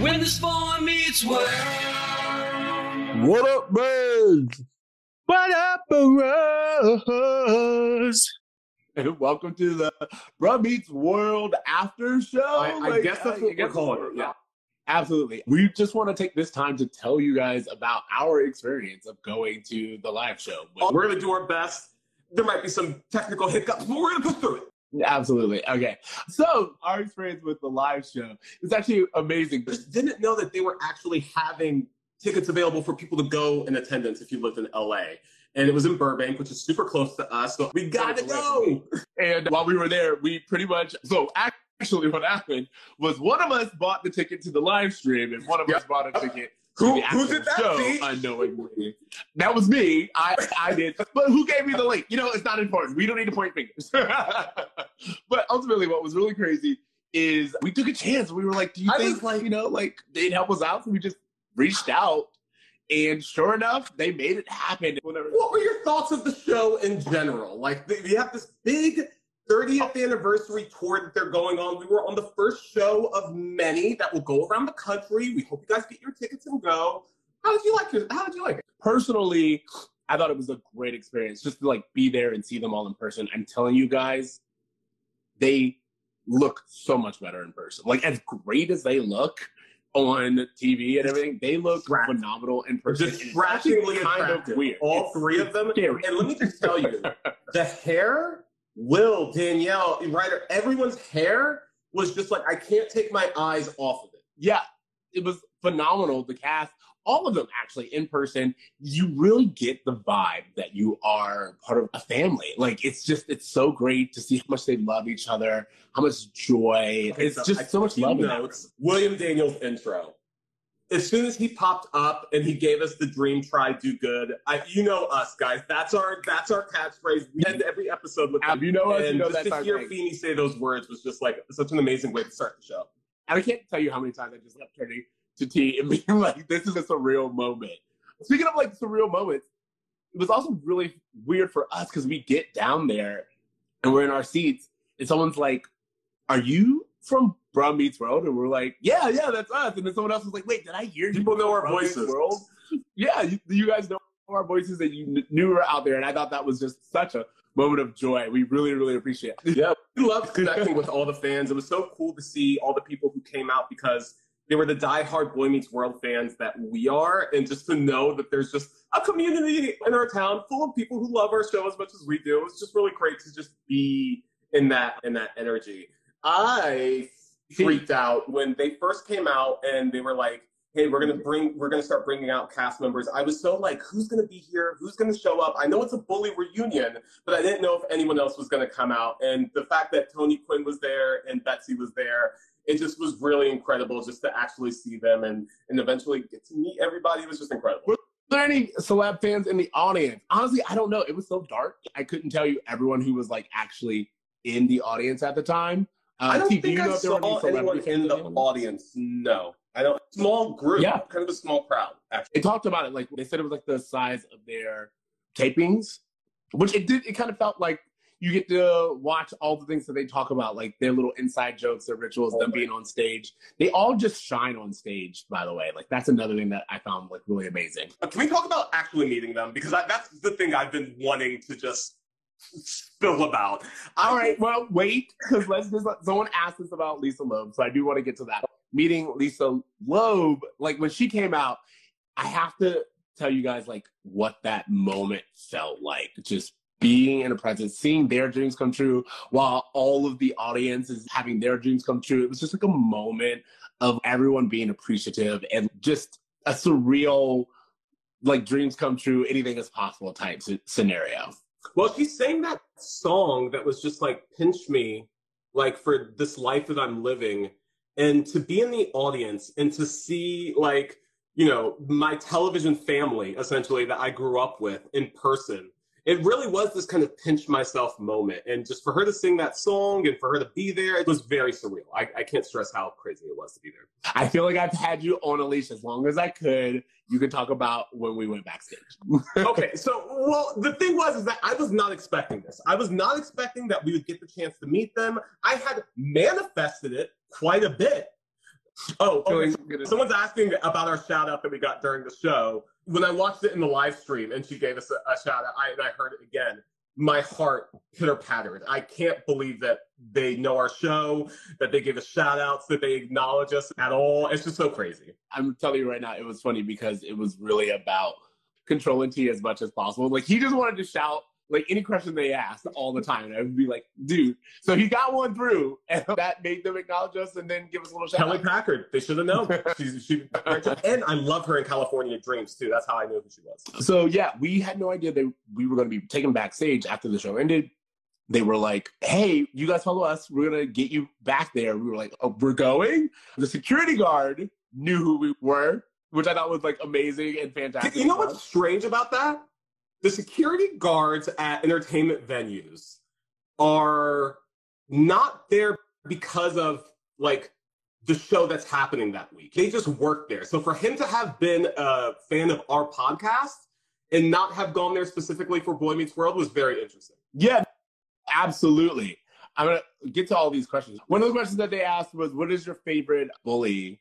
When this boy meets world. What up, birds? What up, birds? And welcome to the Bruh Meets World After Show. I, I Like, guess that's uh, I what we're calling it. Yeah. Absolutely. We just want to take this time to tell you guys about our experience of going to the live show. We're going to do our best. There might be some technical hiccups, but we're going to push through it. Absolutely. Okay. So, our experience with the live show is actually amazing. Just didn't know that they were actually having tickets available for people to go in attendance if you lived in LA. And it was in Burbank, which is super close to us. So we got to go. And while we were there, we pretty much so actually what happened was one of us bought the ticket to the live stream and one of us bought a ticket Who, to the who actual did that, show Pete? unknowingly. That was me. I I did. But who gave me the link? You know, it's not important. We don't need to point fingers. but ultimately, what was really crazy is we took a chance. We were like, "Do you I think was like you know like they'd help us out?" So we just reached out. And sure enough, they made it happen. Whatever. What were your thoughts of the show in general? Like, they, we have this big 30th anniversary tour that they're going on. We were on the first show of many that will go around the country. We hope you guys get your tickets and go. How did you like it? How did you like it? personally, I thought it was a great experience just to like be there and see them all in person. I'm telling you guys, they look so much better in person. Like as great as they look on TV and everything, they look phenomenal in person. And it's actually Distractingly kind attractive. of weird. All It's three of them. scary. And let me just tell you, the hair, Will, Danielle, Rider, everyone's hair was just like, I can't take my eyes off of it. yeah, it was phenomenal. The cast, all of them actually in person, you really get the vibe that you are part of a family. Like it's just, it's so great to see how much they love each other, how much joy. Okay, it's so I just so much love in that. notes. William Daniels intro. As soon as he popped up and he gave us the dream try do good, I, you know us guys. That's our that's our catchphrase. We end every episode with Ab, you know us, you and know just to hear. Feeny say those words was just like such an amazing way to start the show. And I can't tell you how many times I just kept turning to T and being like, this is a surreal moment. Speaking of like surreal moments, it was also really weird for us because we get down there and we're in our seats and someone's like, Are you from Meets World? And we're like, Yeah, yeah, that's us. And then someone else was like, Wait, did I hear you People know our voices. World? Yeah, you, you guys know our voices and you kn- knew were out there. And I thought that was just such a moment of joy. We really, really appreciate it. Yeah, we loved connecting with all the fans. It was so cool to see all the people who came out because they were the diehard Boy Meets World fans that we are, and just to know that there's just a community in our town full of people who love our show as much as we do. It was just really great to just be in that in that energy. I freaked out when they first came out and they were like, "Hey, we're gonna bring, we're gonna start bringing out cast members." I was so like, "Who's gonna be here? Who's gonna show up?" I know it's a bully reunion, but I didn't know if anyone else was to come out. And the fact that Tony Quinn was there and Betsy was there, it just was really incredible just to actually see them and and eventually get to meet everybody. It was just incredible. Were there any celeb fans in the audience? Honestly, I don't know. It was so dark. I couldn't tell you everyone who was like actually in the audience at the time. Uh, I don't T, do think you know I there saw anyone in the audience? audience. No, I don't. Small group, Yeah. kind of a small crowd. Actually, They talked about it like they said it was like the size of their tapings, which it did. It kind of felt like you get to watch all the things that they talk about, like their little inside jokes, their rituals, them being on stage. They all just shine on stage. By the way, like that's another thing that I found like really amazing. Can we talk about actually meeting them? Because I, that's the thing I've been wanting to just spill about. All right, well, wait, because let's just someone asked us about Lisa Loeb, so I do want to get to that. Meeting Lisa Loeb, like when she came out, I have to tell you guys like what that moment felt like. Just being in a presence, seeing their dreams come true while all of the audience is having their dreams come true. It was just like a moment of everyone being appreciative and just a surreal, like dreams come true, anything is possible type scenario. Well, she sang that song that was just like pinch me, like for this life that I'm living, and to be in the audience and to see like you know my television family essentially that I grew up with in person. It really was this kind of pinch myself moment, and just for her to sing that song and for her to be there, it was very surreal. I, I can't stress how crazy it was to be there. I feel like I've had you on a leash as long as I could. You can talk about when we went backstage. okay, so well, the thing was is that I was not expecting this. I was not expecting that we would get the chance to meet them. I had manifested it quite a bit. Oh, okay. Someone's asking about our shout out that we got during the show. When I watched it in the live stream and she gave us a, a shout out, I, and I heard it again, my heart pitter pattered. I can't believe that they know our show, that they give us shout outs, that they acknowledge us at all. It's just so crazy. I'm telling you right now, it was funny because it was really about controlling T as much as possible. Like he just wanted to shout like any question they asked all the time. And I would be like, dude. So he got one through, and that made them acknowledge us and then give us a little shout Kelly out. Packard, they should have known. She's, she, and I love her in California Dreams too. That's how I knew who she was. So yeah, we had no idea that we were going to be taken backstage after the show ended. They were like, "Hey, you guys follow us. We're gonna get you back there." We were like, "Oh, we're going." The security guard knew who we were, which I thought was like amazing and fantastic. You know what's strange about that? The security guards at entertainment venues are not there because of like the show that's happening that week. They just work there. So for him to have been a fan of our podcast and not have gone there specifically for Boy Meets World was very interesting. Yeah, absolutely. I'm gonna get to all these questions. One of the questions that they asked was, "What is your favorite bully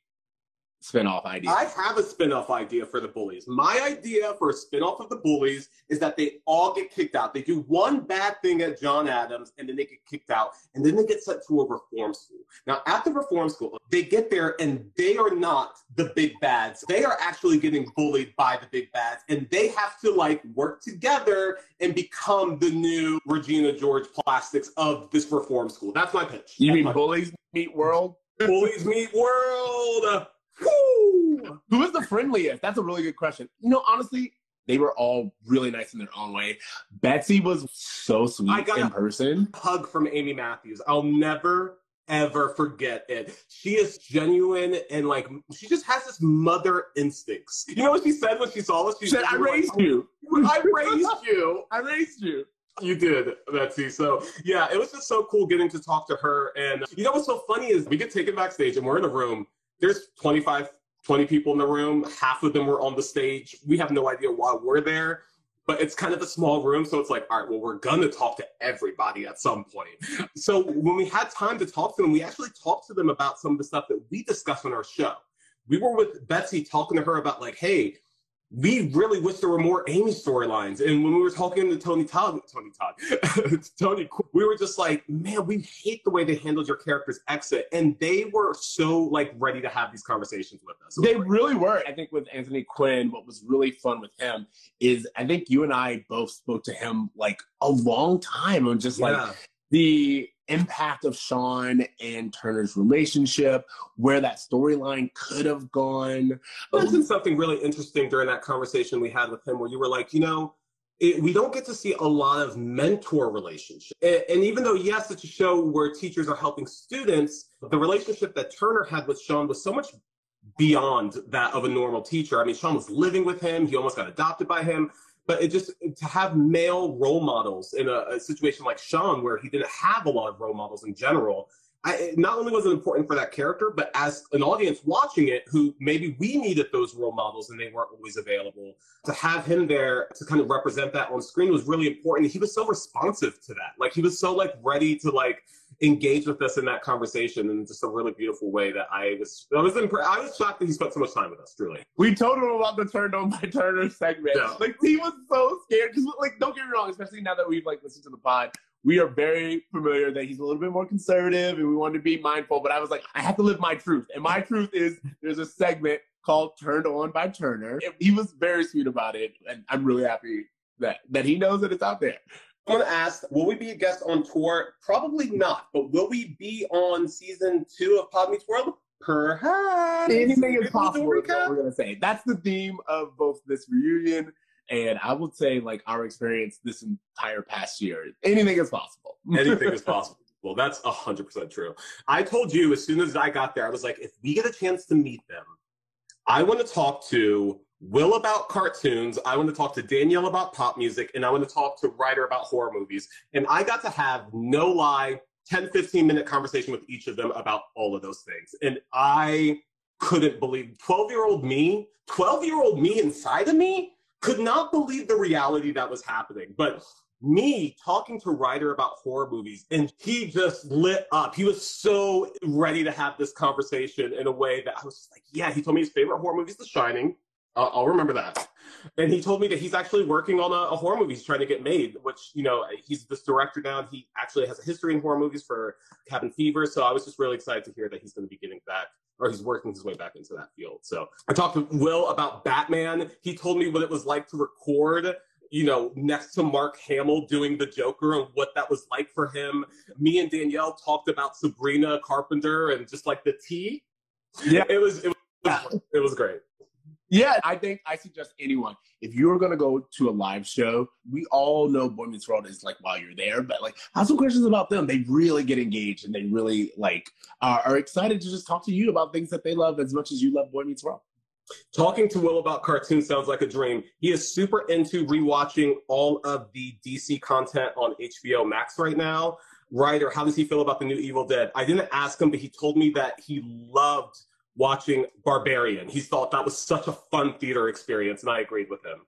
spinoff idea?" I have a spin-off idea for the bullies. My idea for a spin-off of the bullies is that they all get kicked out. They do one bad thing at John Adams and then they get kicked out and then they get sent to a reform school. Now at the reform school, they get there and they are not the big bads. They are actually getting bullied by the big bads and they have to like work together and become the new Regina George plastics of this reform school. That's my pitch. you That's mean my- bullies meet world? bullies meet world? Woo! Who is the friendliest? That's a really good question. You know, honestly, they were all really nice in their own way. Betsy was so sweet I gotta- in person. hug from Amy Matthews. I'll never ever forget it. She is genuine and like she just has this mother instincts. You know what she said when she saw us? She said, "I were like, raised you. I raised you. I raised you." You did, Betsy. So yeah, it was just so cool getting to talk to her. And you know what's so funny is we get taken backstage and we're in a room. There's 25, 20 people in the room. Half of them were on the stage. We have no idea why we're there. But it's kind of a small room, so it's like, all right, well, we're gonna talk to everybody at some point. So when we had time to talk to them, we actually talked to them about some of the stuff that we discussed on our show. We were with Betsy talking to her about like, hey, we really wish there were more Amy storylines. And when we were talking to Tony Todd, Tony Todd, Tony, we were just like, man, we hate the way they handled your character's exit. And they were so like ready to have these conversations with us. They great. really were. I think with Anthony Quinn, what was really fun with him is I think you and I both spoke to him like a long time and just like the impact of Shawn and Turner's relationship, where that storyline could have gone. You mentioned um, something really interesting during that conversation we had with him where you were like, you know, it, we don't get to see a lot of mentor relationships. And, and even though, yes, it's a show where teachers are helping students, the relationship that Turner had with Shawn was so much beyond that of a normal teacher. I mean, Shawn was living with him, he almost got adopted by him. But it just to have male role models in a, a situation like Shawn, where he didn't have a lot of role models in general, I, not only was it important for that character, but as an audience watching it, who maybe we needed those role models and they weren't always available, to have him there to kind of represent that on screen was really important. He was so responsive to that, like he was so like ready to like engage with us in that conversation in just a really beautiful way that I was I was impre- I was shocked that he spent so much time with us. Truly, We told him about the Turned On by Turner segment. Yeah. Like he was so scared because, like, don't get me wrong, especially now that we've like listened to the pod, we are very familiar that he's a little bit more conservative and we wanted to be mindful. But I was like, I have to live my truth, and my truth is there's a segment called Turned On by Turner. He was very sweet about it, and I'm really happy that that he knows that it's out there. I'm gonna ask, will we be a guest on tour? Probably not, but will we be on season two of Pod Meets World? Perhaps. Anything is we'll do a possible. Is what we're gonna say. That's the theme of both this reunion and I would say like our experience this entire past year. Anything is possible. Anything is possible. Well, that's 100% true. I told you as soon as I got there, I was like, if we get a chance to meet them, I want to talk to Will about cartoons. I want to talk to Danielle about pop music. And I want to talk to Rider about horror movies. And I got to have no lie, 10, 15 minute conversation with each of them about all of those things. And I couldn't believe 12 year old me, 12 year old me inside of me could not believe the reality that was happening. But me talking to Rider about horror movies, and he just lit up. He was so ready to have this conversation in a way that I was like, yeah, he told me his favorite horror movie is The Shining. Uh, I'll remember that. And he told me that he's actually working on a, a, horror movie he's trying to get made, which, you know, he's this director now. And he actually has a history in horror movies for Cabin Fever. So I was just really excited to hear that he's going to be getting back or he's working his way back into that field. So I talked to Will about Batman. He told me what it was like to record you know, next to Mark Hamill doing the Joker and what that was like for him. Me and Danielle talked about Sabrina Carpenter and just like the tea. Yeah, it was it was, it was great. Yeah, I think I suggest anyone if you're gonna go to a live show, we all know Boy Meets World is like while you're there, but like have some questions about them. They really get engaged and they really like are, are excited to just talk to you about things that they love as much as you love Boy Meets World. Talking to Will about cartoons sounds like a dream. He is super into rewatching all of the DC content on HBO Max right now. Rider, how does he feel about the new Evil Dead? I didn't ask him, but he told me that he loved watching Barbarian. He thought that was such a fun theater experience, and I agreed with him.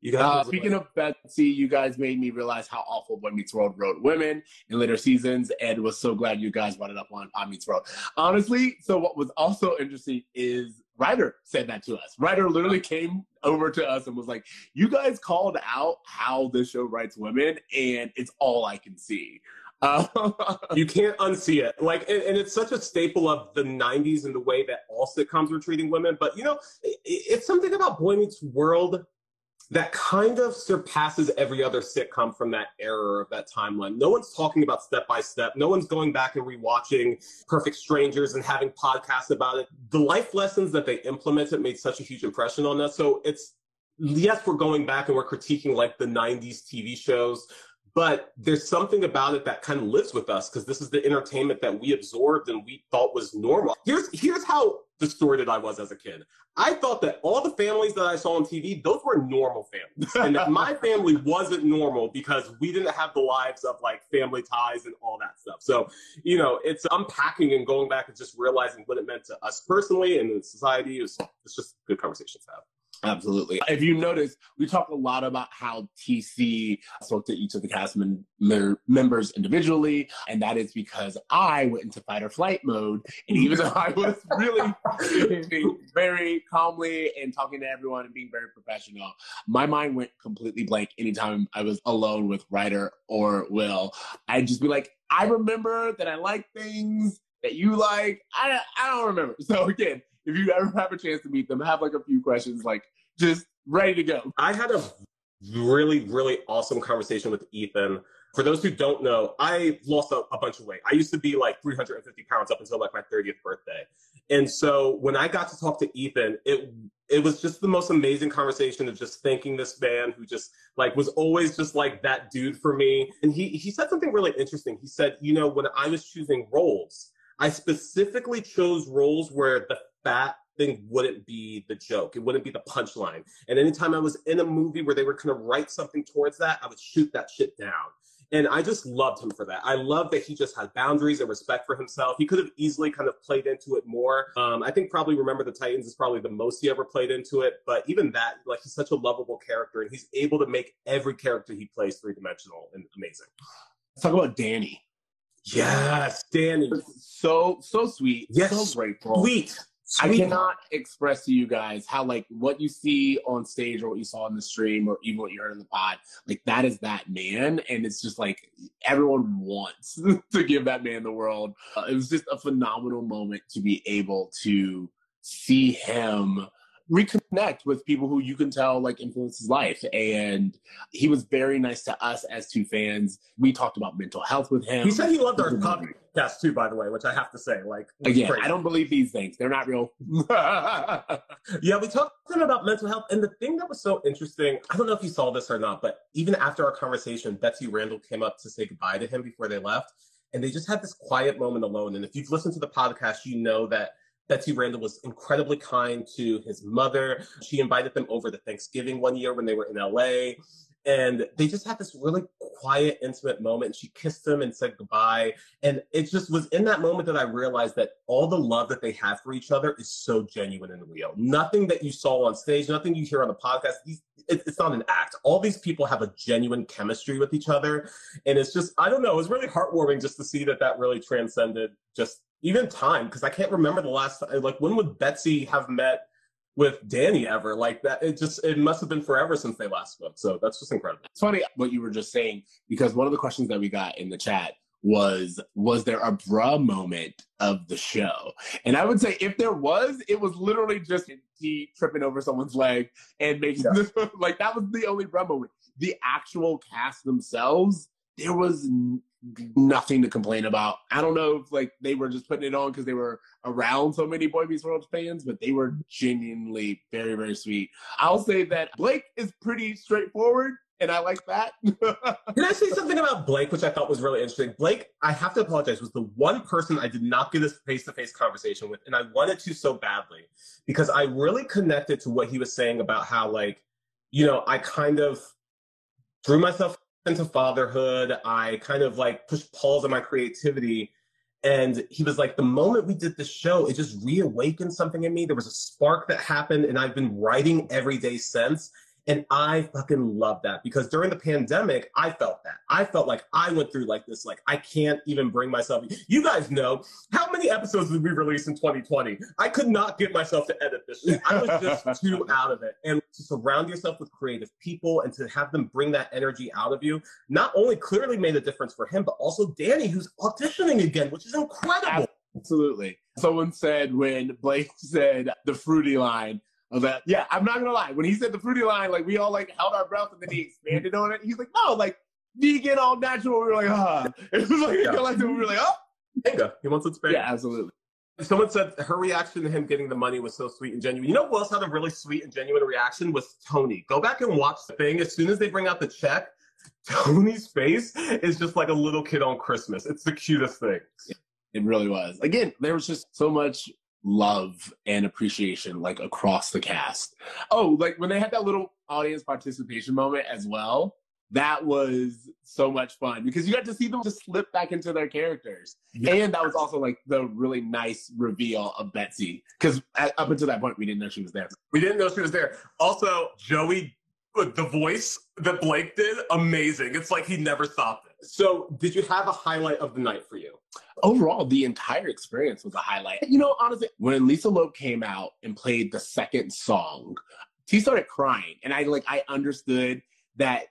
You guys uh, speaking of Betsy, you guys made me realize how awful Boy Meets World wrote women in later seasons, and was so glad you guys brought it up on On Meets World. Honestly, so what was also interesting is Rider said that to us. Rider literally came over to us and was like, "You guys called out how this show writes women, and it's all I can see." Uh, you can't unsee it. Like, and, and, it's such a staple of the '90s and the way that all sitcoms were treating women. But you know, it, it's something about Boy Meets World that kind of surpasses every other sitcom from that era of that timeline. No one's talking about step by step. No one's going back and rewatching Perfect Strangers and having podcasts about it. The life lessons that they implemented made such a huge impression on us. So it's yes, we're going back and we're critiquing like the 90s TV shows, but there's something about it that kind of lives with us because this is the entertainment that we absorbed and we thought was normal. Here's here's how distorted I was as a kid. I thought that all the families that I saw on TV, those were normal families. And that my family wasn't normal because we didn't have the lives of like family ties and all that stuff. So, you know, it's unpacking and going back and just realizing what it meant to us personally and in society. It's, it's just good conversations to have. Absolutely. If you notice, we talk a lot about how TC spoke to each of the cast mem- members individually, and that is because I went into fight or flight mode. And even though I was really being very calmly and talking to everyone and being very professional, my mind went completely blank anytime I was alone with Rider or Will. I'd just be like, I remember that I like things that you like. I, I don't remember. So again, if you ever have a chance to meet them, have like a few questions, like just ready to go. I had a really, really awesome conversation with Ethan. For those who don't know, I lost a, a, bunch of weight. I used to be like 350 pounds up until like my 30th birthday. And so when I got to talk to Ethan, it it was just the most amazing conversation of just thanking this man who just like was always just like that dude for me. And he he said something really interesting. He said, you know, when I was choosing roles, I specifically chose roles where the fat thing wouldn't be the joke. It wouldn't be the punchline. And anytime I was in a movie where they were going to write something towards that, I would shoot that shit down. And I just loved him for that. I love that he just had boundaries and respect for himself. He could have easily kind of played into it more. Um, I think probably Remember the Titans is probably the most he ever played into it. But even that, like he's such a lovable character and he's able to make every character he plays three dimensional and amazing. Let's talk about Danny. Yes, Danny. So so sweet. Yes, so grateful. Sweet. Sweet. I cannot express to you guys how like what you see on stage or what you saw in the stream or even what you heard in the pod, like that is that man, and it's just like everyone wants to give that man the world. Uh, it was just a phenomenal moment to be able to see him reconnect with people who you can tell like influence his life. And he was very nice to us as two fans. We talked about mental health with him. He said he loved our podcast too, by the way, which I have to say, like again, crazy. I don't believe these things. They're not real. yeah, we talked to him about mental health. And the thing that was so interesting, I don't know if you saw this or not, but even after our conversation, Betsy Randle came up to say goodbye to him before they left. And they just had this quiet moment alone. And if you've listened to the podcast, you know that Betsy Randle was incredibly kind to his mother. She invited them over to Thanksgiving one year when they were in LA. And they just had this really quiet, intimate moment. And she kissed him and said goodbye. And it just was in that moment that I realized that all the love that they have for each other is so genuine and real. Nothing that you saw on stage, nothing you hear on the podcast, these, it, it's not an act. All these people have a genuine chemistry with each other. And it's just, I don't know, it was really heartwarming just to see that that really transcended just even time. Cause I can't remember the last, time, like, when would Betsy have met? With Danny ever like that. It just it must have been forever since they last spoke. So that's just incredible. It's funny what you were just saying because one of the questions that we got in the chat was was there a bra moment of the show? And I would say if there was, it was literally just he tripping over someone's leg and making yeah. like that was the only bra moment. The actual cast themselves, there was nothing to complain about. I don't know if like they were just putting it on because they were around so many Boy Meets World fans, but they were genuinely very, very sweet. I'll say that Blake is pretty straightforward. And I like that. Can I say something about Blake, which I thought was really interesting? Blake, I have to apologize, was the one person I did not get a face to face conversation with. And I wanted to so badly because I really connected to what he was saying about how, like, you know, I kind of threw myself into fatherhood. I kind of like pushed pause on my creativity. And he was like, the moment we did the show, it just reawakened something in me. There was a spark that happened, and I've been writing every day since. And I fucking love that because during the pandemic, I felt that. I felt like I went through like this, like I can't even bring myself. You guys know how many episodes did we release in 2020? I could not get myself to edit this shit. I was just too out of it. And to surround yourself with creative people and to have them bring that energy out of you, not only clearly made a difference for him, but also Danny, who's auditioning again, which is incredible. Absolutely. Someone said when Blake said the fruity line, of that. Yeah, I'm not gonna lie. When he said the fruity line, like we all like held our breath and then he expanded on it. He's like, no, like vegan, all natural. We were like, ah. It was like yeah. collective. We were like, oh, Bingo. He wants to expand. Yeah, absolutely. Someone said her reaction to him getting the money was so sweet and genuine. You know who else had a really sweet and genuine reaction was Tony. Go back and watch the thing. As soon as they bring out the check, Tony's face is just like a little kid on Christmas. It's the cutest thing. It really was. Again, there was just so much love and appreciation like across the cast. Oh, like when they had that little audience participation moment as well. That was so much fun because you got to see them just slip back into their characters. Yeah. And that was also like the really nice reveal of Betsy because up until that point, we didn't know she was there. We didn't know she was there. Also, Joey, the voice that Blake did, amazing. It's like he never stopped. So, did you have a highlight of the night for you? overall, the entire experience was a highlight. You know, honestly, when Lisa Loeb came out and played the second song, she started crying. And I like I understood that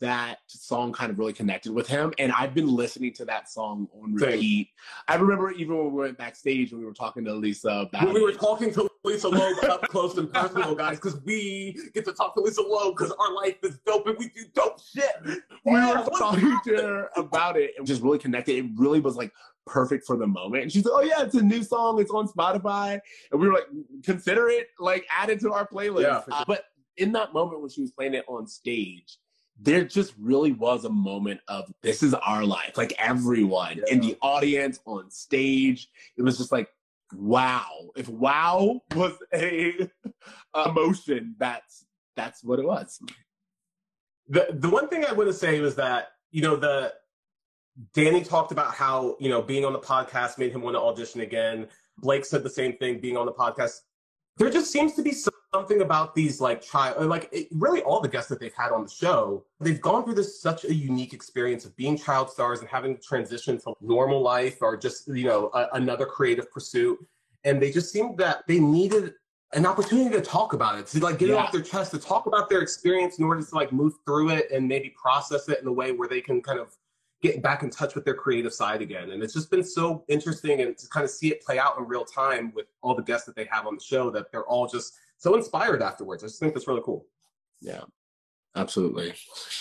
that song kind of really connected with him. And I've been listening to that song on repeat. Same. I remember even when we went backstage when we were talking to Lisa about when we were talking to Lisa Loeb up close and personal, guys, because we get to talk to Lisa Loeb because our life is dope and we do dope shit. We yeah, were talking to her about it and just really connected. It really was like perfect for the moment. And she's like, oh yeah, it's a new song. It's on Spotify. And we were like, consider it like added to our playlist. Yeah, sure. uh, but in that moment when she was playing it on stage, there just really was a moment of this is our life. Like everyone yeah. in the audience, on stage, it was just like, wow. If wow was a emotion, that's that's what it was. The the one thing I want to say was that, you know, the Danny talked about how, you know, being on the podcast made him want to audition again. Blake said the same thing, being on the podcast. There just seems to be something about these like child, like it, really all the guests that they've had on the show, they've gone through this such a unique experience of being child stars and having to transition to normal life or just, you know, a, another creative pursuit. And they just seemed that they needed an opportunity to talk about it, to like get yeah. it off their chest, to talk about their experience in order to like move through it and maybe process it in a way where they can kind of get back in touch with their creative side again. And it's just been so interesting and to kind of see it play out in real time with all the guests that they have on the show that they're all just so inspired afterwards. I just think that's really cool. Yeah. Absolutely.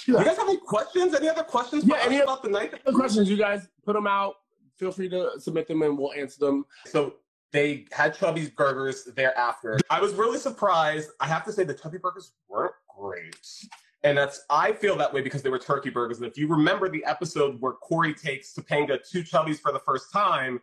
Do you guys have any questions? Any other questions? Yeah, any about the night? Questions? You guys put them out. Feel free to submit them, and we'll answer them. So they had Chubby's burgers thereafter. I was really surprised. I have to say the Chubby burgers weren't great. And that's I feel that way because they were turkey burgers. And if you remember the episode where Cory takes Topanga to Chubby's for the first time,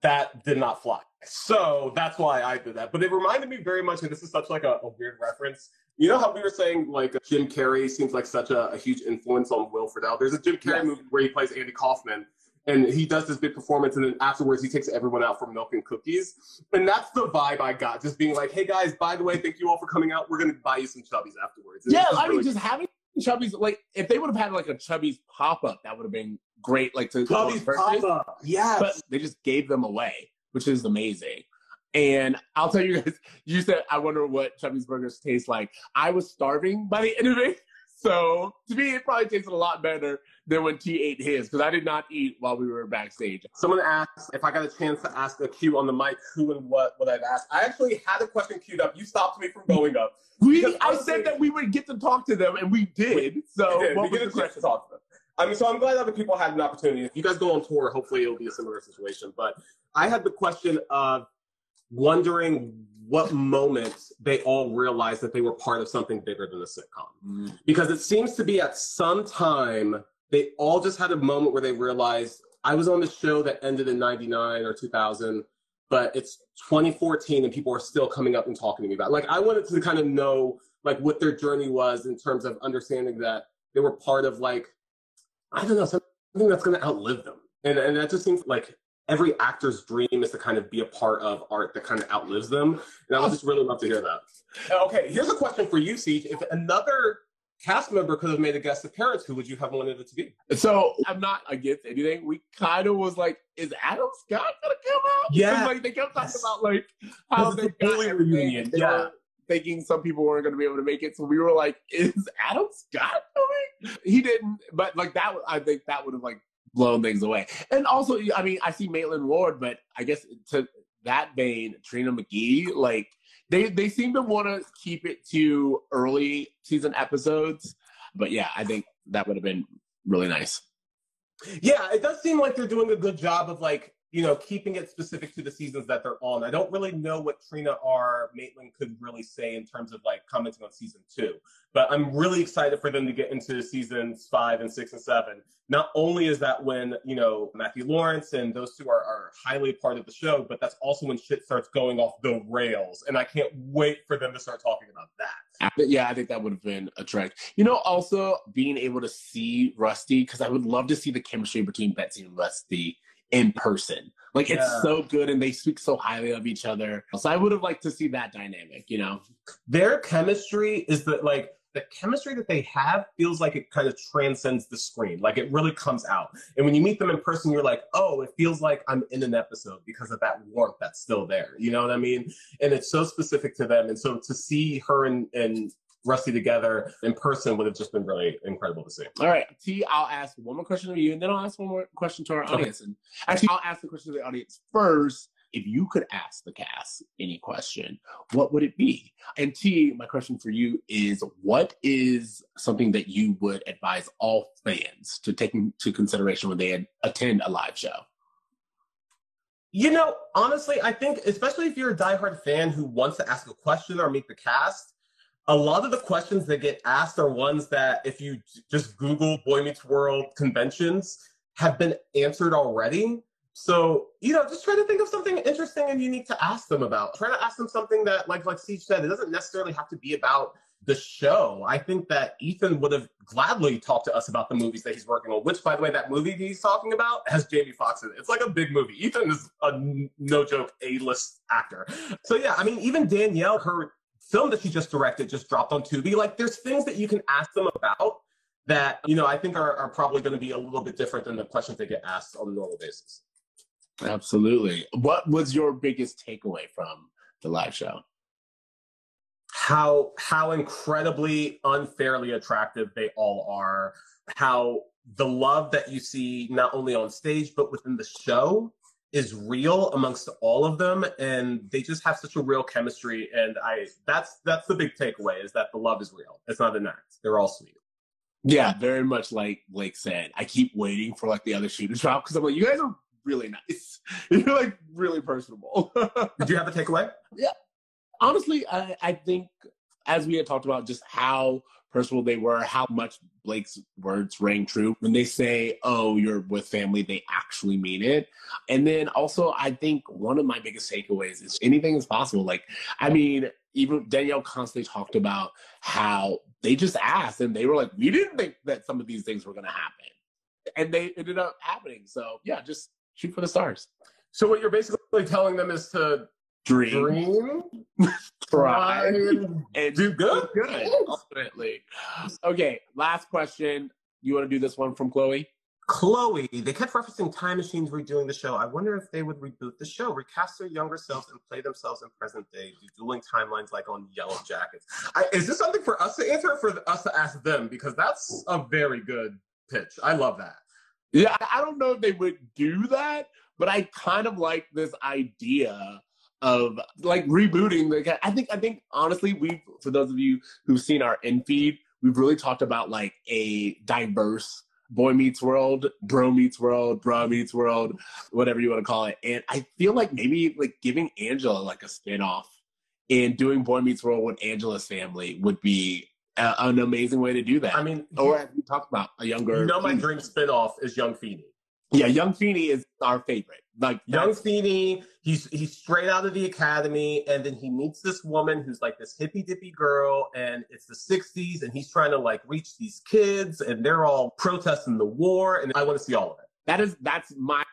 that did not fly. So that's why I did that. But it reminded me very much, and this is such like a, a weird reference. You know how we were saying like Jim Carrey seems like such a, a huge influence on Will Friedle. There's a Jim Carrey Yes. movie where he plays Andy Kaufman, and he does this big performance, and then afterwards he takes everyone out for milk and cookies, and that's the vibe I got. Just being like, "Hey guys, by the way, thank you all for coming out. We're gonna buy you some chubbies afterwards." And Yeah, I mean, just having Chubby's like if they would have had like a Chubby's pop up, that would have been great. Like to Chubby's pop-up. Yes. but they just gave them away, which is amazing. And I'll tell you guys, you said I wonder what Chubby's burgers taste like. I was starving by the end of it. So to me, it probably tasted a lot better than when T ate his because I did not eat while we were backstage. Someone asked if I got a chance to ask a Q on the mic who and what would I've asked. I actually had a question queued up. You stopped me from going up. We, I honestly- said that we would get to talk to them, and we did. So We did. what We was get the a chance to question? talk to them. I mean, so I'm glad other people had an opportunity. If you guys go on tour, hopefully it'll be a similar situation. But I had the question of wondering what moment they all realized that they were part of something bigger than a sitcom. Mm. because it seems to be at some time they all just had a moment where they realized I was on the show that ended in 99 or 2000 but it's 2014 and people are still coming up and talking to me about it. like I wanted to kind of know like what their journey was in terms of understanding that they were part of like I don't know something that's going to outlive them and and that just seems like every actor's dream is to kind of be a part of art that kind of outlives them and I would just really love to hear that okay here's a question for you Ceej if another cast member could have made a guest appearance, who would you have wanted it to be? So I'm not against anything. We kind of was like, is Adam Scott gonna come out? Yeah. like they kept talking Yes. about like how they the got everything, reunion, they yeah. were thinking some people weren't gonna be able to make it. So we were like, is Adam Scott coming? He didn't, but like that. I think that would have like blown things away. And also, I mean, I see Maitland Ward, but I guess to that vein, Trina McGee, like they they seem to want to keep it to early season episodes. But yeah, I think that would have been really nice. Yeah, it does seem like they're doing a good job of like, you know, keeping it specific to the seasons that they're on. I don't really know what Trina or Maitland could really say in terms of like commenting on season two, but I'm really excited for them to get into seasons five and six and seven. Not only is that when, you know, Matthew Lawrence and those two are, are highly part of the show, but that's also when shit starts going off the rails. And I can't wait for them to start talking about that. Yeah, I think that would have been a track. You know, also being able to see Rusty, because I would love to see the chemistry between Betsy and Rusty in person. Like it's so good and they speak so highly of each other. So I would have liked to see that dynamic, you know? their chemistry is that like the chemistry that they have feels like it kind of transcends the screen like it really comes out and when you meet them in person you're like oh it feels like i'm in an episode because of that warmth that's still there you know what i mean and it's so specific to them and so to see her and, and rusty together in person would have just been really incredible to see All right, T, I'll ask one more question to you and then I'll ask one more question to our Okay. audience. And actually, I'll ask the question to the audience first. If you could ask the cast any question, what would it be? And T, my question for you is what is something that you would advise all fans to take into consideration when they attend a live show? You know, honestly, I think especially if you're a diehard fan who wants to ask a question or meet the cast, a lot of the questions that get asked are ones that if you just Google Boy Meets World conventions have been answered already. So, you know, just try to think of something interesting and unique to ask them about. Try to ask them something that, like like Steve said, it doesn't necessarily have to be about the show. I think that Ethan would have gladly talked to us about the movies that he's working on, which, by the way, that movie he's talking about has Jamie Foxx in it. It's like a big movie. Ethan is a no joke A-list actor. So, yeah, I mean, even Danielle, her film that she just directed just dropped on Tubi. Like, there's things that you can ask them about that, you know, I think are, are probably going to be a little bit different than the questions they get asked on a normal basis. Absolutely. What was your biggest takeaway from the live show? how how incredibly unfairly attractive they all are how the love that you see not only on stage but within the show is real amongst all of them and they just have such a real chemistry and i that's that's the big takeaway is that the love is real it's not an act they're all sweet Yeah, very much like Blake said. I keep waiting for like the other shoe to drop because I'm like, you guys are really nice. You're like really personable. did you have a takeaway yeah Honestly, I, I think as we had talked about just how personable they were, how much Blake's words rang true. When they say, oh, you're with family, they actually mean it. And then also, I think one of my biggest takeaways is anything is possible. Like, I mean, even Danielle constantly talked about how they just asked and they were like, we didn't think that some of these things were going to happen. And they ended up happening. So, yeah, just shoot for the stars. So, what you're basically telling them is to Dream, dream, try, and and do good. good, ultimately. Okay, last question. You want to do this one from Chloe? Chloe, they kept referencing time machines redoing the show. I wonder if they would reboot the show, recast their younger selves, and play themselves in present day, do dueling timelines like on Yellow Jackets. I, is this something for us to answer or for us to ask them? Because that's a very good pitch. I love that. Yeah, I I don't know if they would do that, but I kind of like this idea of like rebooting the. I think I think honestly, we for those of you who've seen our in feed, we've really talked about like a diverse boy meets world, bro meets world, bra meets world, whatever you want to call it. And I feel like maybe like giving Angela like a spin-off and doing boy meets world with Angela's family would be a, an amazing way to do that. I mean, or as we talked about, a younger. you know, my dream spinoff is Young Feeny. Yeah, Young Feeny is our favorite. Like Young Feeny, he's he's straight out of the academy, and then he meets this woman who's like this hippy dippy girl, and it's the '60s, and he's trying to like reach these kids, and they're all protesting the war, and I want to see all of it. that is that's my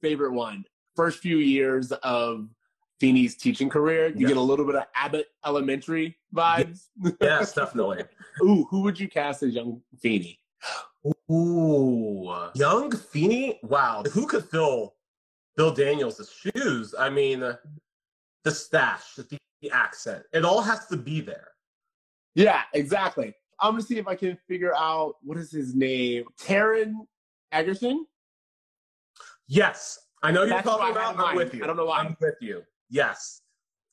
favorite one. First few years of Feeny's teaching career, you Yeah. get a little bit of Abbott Elementary vibes. Yes, definitely. Ooh, who would you cast as young Feeny? Ooh, Young Feeny. Wow, who could fill Bill Daniels' shoes? I mean, uh, the stash, the, the accent, it all has to be there. Yeah, exactly. I'm gonna see if I can figure out what is his name. Taron Egerton. Yes, I know you're That's who I talking about. I'm with you. I don't know why. I'm with you. Yes,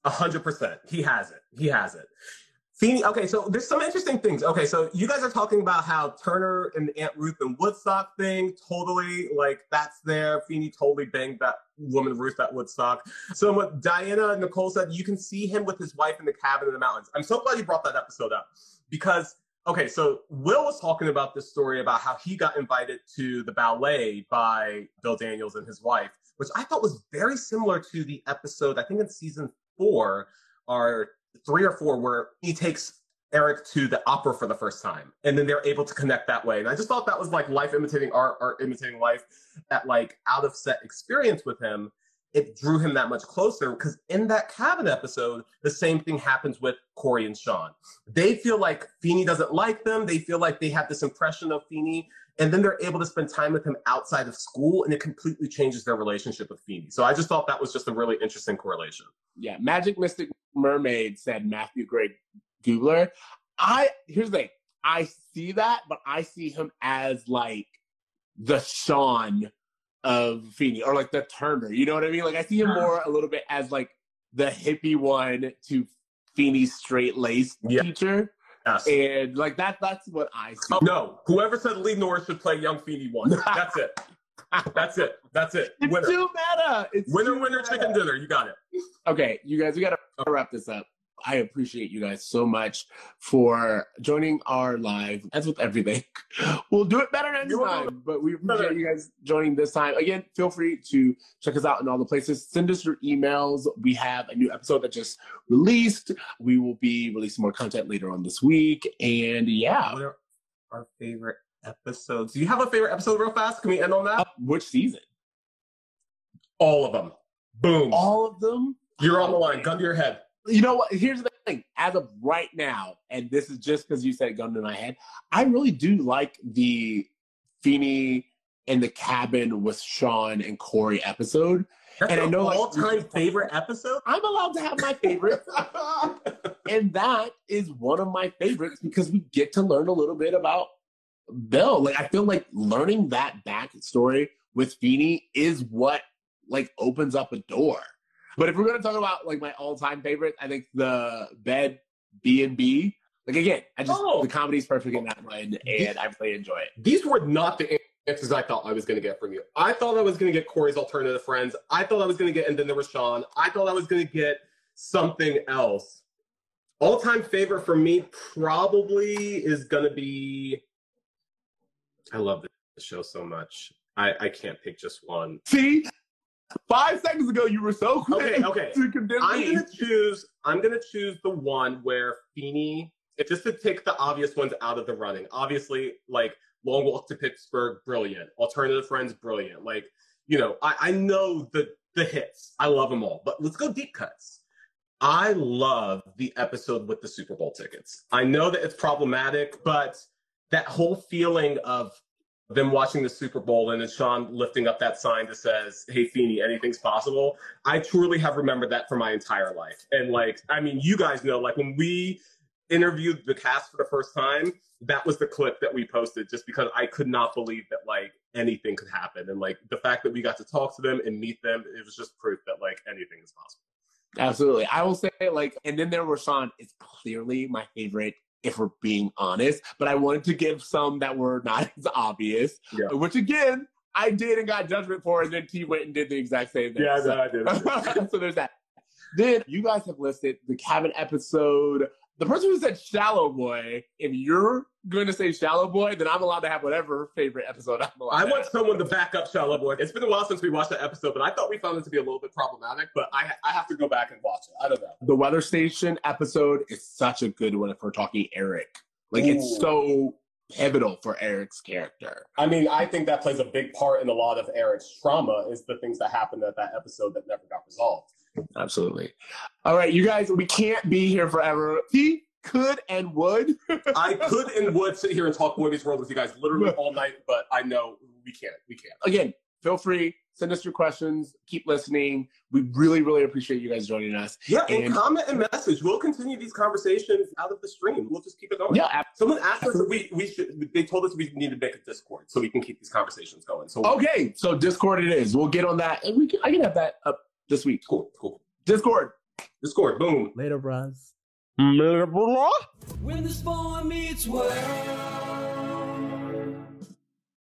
a hundred percent. He has it. He has it. Feeny. Okay, so there's some interesting things. Okay, so you guys are talking about how Turner and Aunt Ruth and Woodstock thing totally like that's there. Feeny totally banged that woman Ruth at Woodstock. So what Diana Nicole said, you can see him with his wife in the cabin in the mountains. I'm so glad you brought that episode up because okay, so Will was talking about this story about how he got invited to the ballet by Bill Daniels and his wife, which I thought was very similar to the episode, I think in season four or three or four, where he takes Eric to the opera for the first time. And then they're able to connect that way. And I just thought that was like life imitating art, art imitating life, that like out of set experience with him. It drew him that much closer because in that cabin episode, the same thing happens with Cory and Shawn. They feel like Feeny doesn't like them. They feel like they have this impression of Feeny, and then they're able to spend time with him outside of school, and it completely changes their relationship with Feeny. So I just thought that was just a really interesting correlation. Yeah, Magic Mystic Mermaid said Matthew Gray Gubler. I here's the thing. I see that, but I see him as like the Shawn of Feeny or like the Turner. You know what I mean? Like I see him more a little bit as like the hippie one to Feeny's straight laced Yeah. teacher. Yes. And like that that's what I see. Oh, no, whoever said Lee Norris should play Young Feeny one. That's it. That's it. That's it. It's Winner. too meta. It's Winner, winner, meta. chicken dinner. You got it. Okay, you guys, we got to wrap this up. I appreciate you guys so much for joining our live. As with everything, we'll do it better next You will. time. But we appreciate you guys joining this time. Again, feel free to check us out in all the places. Send us your emails. We have a new episode that just released. We will be releasing more content later on this week. And yeah, What are our favorite episodes? Do you have a favorite episode real fast? Can we end on that? uh, which season? All of them. Boom. All of them. You're on the oh, line. Gun to your head. You know what? Here's the thing. As of right now, and this is just because you said gun to my head, I really do like the Feeny in the cabin with Shawn and Cory episode. That's And I know, all-time favorite episode. I'm allowed to have my favorite, and that is one of my favorites because we get to learn a little bit about Bill. Like I feel like learning that backstory with Feeny is what like opens up a door. But if we're gonna talk about like my all-time favorite, I think the bed B and B. Like again, I just Oh. the comedy's perfect in that one, and I really enjoy it. These were not the answers I thought I was going to get from you. I thought I was going to get Cory's alternative friends. I thought I was going to get, and then there was Shawn. I thought I was going to get something else. All time favorite for me probably is going to be I love this show so much. I, I can't pick just one. See, five seconds ago you were so quick Okay, okay. to condemn I'm me. gonna choose. I'm gonna choose the one where Feeny. If just to take the obvious ones out of the running. Obviously, like Long Walk to Pittsburgh, brilliant. Alternative Friends, brilliant. Like you know, I, I know the the hits. I love them all. But let's go deep cuts. I love the episode with the Super Bowl tickets. I know that it's problematic, but that whole feeling of them watching the Super Bowl and then Shawn lifting up that sign that says, Hey Feeny, anything's possible. I truly have remembered that for my entire life. And like, I mean, you guys know, like when we interviewed the cast for the first time, that was the clip that we posted just because I could not believe that like anything could happen. And like the fact that we got to talk to them and meet them, it was just proof that like anything is possible. Absolutely. I will say, like, and then there was Shawn. It's clearly my favorite, if we're being honest. But I wanted to give some that were not as obvious, Yeah. which again, I did and got judgment for, and then T went and did the exact same thing. Yeah, So- no, I did. so there's that. Then you guys have listed the cabin episode. The person who said Shallow Boy, if you're going to say Shallow Boy, then I'm allowed to have whatever favorite episode I'm allowed I want have. someone to back up Shallow Boy. It's been a while since we watched that episode, but I thought we found it to be a little bit problematic. But I I have to go back and watch it. I don't know. The Weather Station episode is such a good one if we're talking Eric. Like, it's so pivotal for Eric's character. I mean, I think that plays a big part in a lot of Eric's trauma is the things that happened at that episode that never got resolved. Absolutely. All right, you guys, we can't be here forever. He could and would. I could and would sit here and talk Boy Meets World with you guys literally all night, but I know we can't. We can't. Again, feel free, send us your questions, keep listening. We really, really appreciate you guys joining us. Yeah, and, And- comment and message. We'll continue these conversations out of the stream. We'll just keep it going. Yeah, ab- Someone asked us if we we should. They told us we need to make a Discord so we can keep these conversations going. So okay. So Discord it is. We'll get on that, and we can, I can have that up this week. cool, cool. Discord. Discord, boom. Later, bros. When this boy meets world.